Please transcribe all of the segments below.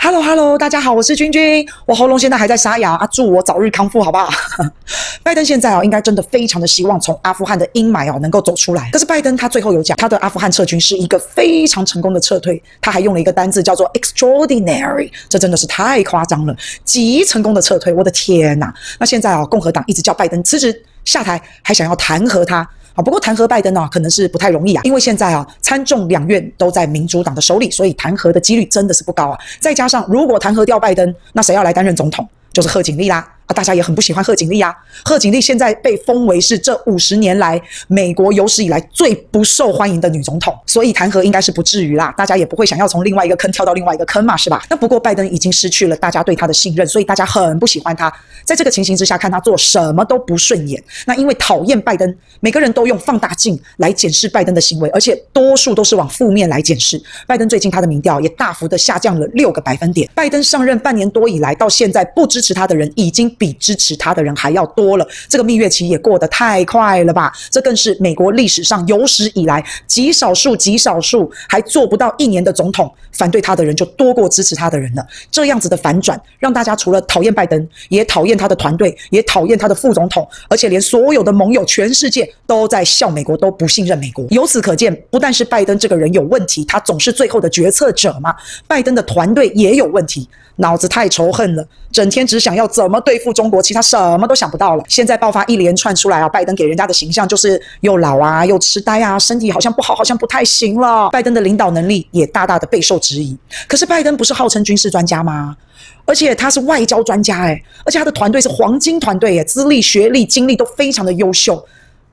Hello Hello，大家好，我是君君，我喉咙现在还在沙哑啊，祝我早日康复，好不好？拜登现在啊，应该真的非常的希望从阿富汗的阴霾啊能够走出来。可是拜登他最后有讲，他的阿富汗撤军是一个非常成功的撤退，他还用了一个单字叫做 extraordinary，这真的是太夸张了，极成功的撤退，我的天呐！那现在啊，共和党一直叫拜登辞职下台，还想要弹劾他。啊不过弹劾拜登呢，可能是不太容易啊，因为现在啊，参众两院都在民主党的手里，所以弹劾的几率真的是不高啊。再加上如果弹劾掉拜登，那谁要来担任总统？就是贺锦丽啦。啊，大家也很不喜欢贺锦丽啊。贺锦丽现在被封为是这五十年来美国有史以来最不受欢迎的女总统，所以弹劾应该是不至于啦。大家也不会想要从另外一个坑跳到另外一个坑嘛，是吧？那不过拜登已经失去了大家对他的信任，所以大家很不喜欢他。在这个情形之下，看他做什么都不顺眼。那因为讨厌拜登，每个人都用放大镜来检视拜登的行为，而且多数都是往负面来检视。拜登最近他的民调也大幅的下降了六个百分点。拜登上任半年多以来，到现在不支持他的人已经比支持他的人还要多了，这个蜜月期也过得太快了吧？这更是美国历史上有史以来极少数、极少数还做不到一年的总统，反对他的人就多过支持他的人了。这样子的反转，让大家除了讨厌拜登，也讨厌他的团队，也讨厌他的副总统，而且连所有的盟友、全世界都在笑美国，都不信任美国。由此可见，不但是拜登这个人有问题，他总是最后的决策者嘛，拜登的团队也有问题。脑子太仇恨了，整天只想要怎么对付中国，其他什么都想不到了。现在爆发一连串出来啊，拜登给人家的形象就是又老啊，又痴呆啊，身体好像不好，好像不太行了。拜登的领导能力也大大的备受质疑。可是拜登不是号称军事专家吗？而且他是外交专家诶，而且他的团队是黄金团队诶，资历、学历、经历都非常的优秀。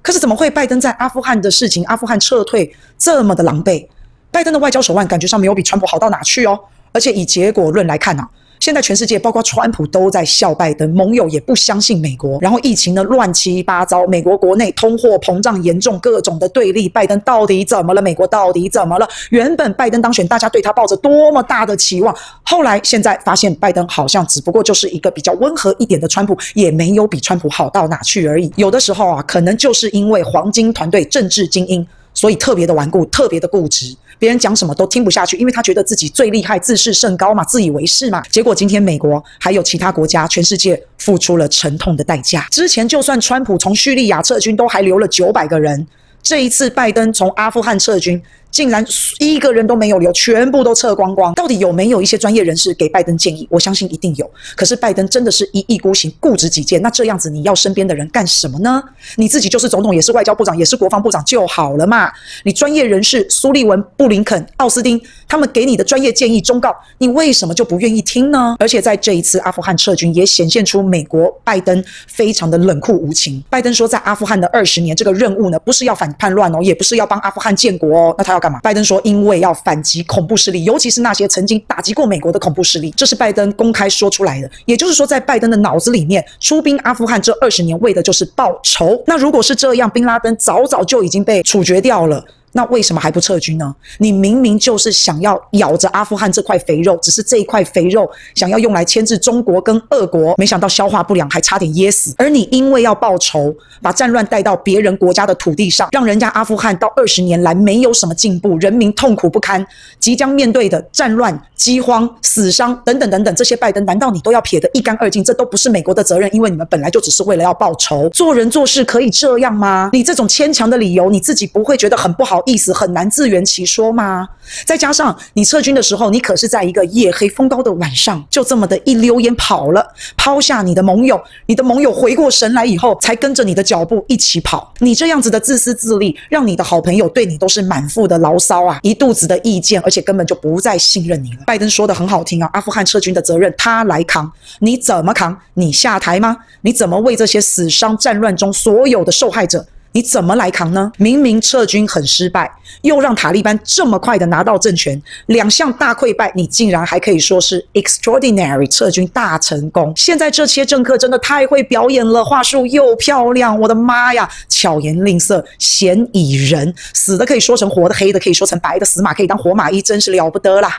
可是怎么会拜登在阿富汗的事情，阿富汗撤退这么的狼狈？拜登的外交手腕感觉上没有比川普好到哪去哦。而且以结果论来看啊，现在全世界包括川普都在笑拜登，盟友也不相信美国，然后疫情呢乱七八糟，美国国内通货膨胀严重，各种的对立，拜登到底怎么了？美国到底怎么了？原本拜登当选，大家对他抱着多么大的期望，后来现在发现拜登好像只不过就是一个比较温和一点的川普，也没有比川普好到哪去而已。有的时候啊，可能就是因为黄金团队政治精英。所以特别的顽固，特别的固执，别人讲什么都听不下去，因为他觉得自己最厉害，自视甚高嘛，自以为是嘛。结果今天美国还有其他国家，全世界付出了沉痛的代价。之前就算川普从叙利亚撤军，都还留了九百个人。这一次拜登从阿富汗撤军，竟然一个人都没有留，全部都撤光光。到底有没有一些专业人士给拜登建议？我相信一定有。可是拜登真的是一意孤行、固执己见。那这样子，你要身边的人干什么呢？你自己就是总统，也是外交部长，也是国防部长就好了嘛。你专业人士苏利文、布林肯、奥斯汀他们给你的专业建议忠告，你为什么就不愿意听呢？而且在这一次阿富汗撤军，也显现出美国拜登非常的冷酷无情。拜登说，在阿富汗的二十年这个任务呢，不是要反叛乱哦，也不是要帮阿富汗建国哦，那他要干嘛？拜登说，因为要反击恐怖势力，尤其是那些曾经打击过美国的恐怖势力，这是拜登公开说出来的。也就是说，在拜登的脑子里面，出兵阿富汗这二十年为的就是报仇。那如果是这样，宾拉登早早就已经被处决掉了。那为什么还不撤军呢？你明明就是想要咬着阿富汗这块肥肉，只是这一块肥肉想要用来牵制中国跟俄国，没想到消化不良，还差点噎死。而你因为要报仇，把战乱带到别人国家的土地上，让人家阿富汗到二十年来没有什么进步，人民痛苦不堪，即将面对的战乱、饥荒、死伤等等等等，这些拜登难道你都要撇得一干二净？这都不是美国的责任，因为你们本来就只是为了要报仇。做人做事可以这样吗？你这种牵强的理由，你自己不会觉得很不好？意思很难自圆其说吗？再加上你撤军的时候，你可是在一个夜黑风高的晚上，就这么的一溜烟跑了，抛下你的盟友，你的盟友回过神来以后，才跟着你的脚步一起跑。你这样子的自私自利，让你的好朋友对你都是满腹的牢骚啊，一肚子的意见，而且根本就不再信任你了。拜登说的很好听啊，阿富汗撤军的责任他来扛，你怎么扛？你下台吗？你怎么为这些死伤战乱中所有的受害者？你怎么来扛呢？明明撤军很失败，又让塔利班这么快的拿到政权，两项大溃败，你竟然还可以说是 extraordinary 撤军大成功。现在这些政客真的太会表演了，话术又漂亮，我的妈呀，巧言令色，鲜矣仁，死的可以说成活的，黑的可以说成白的，死马可以当活马医，真是了不得啦。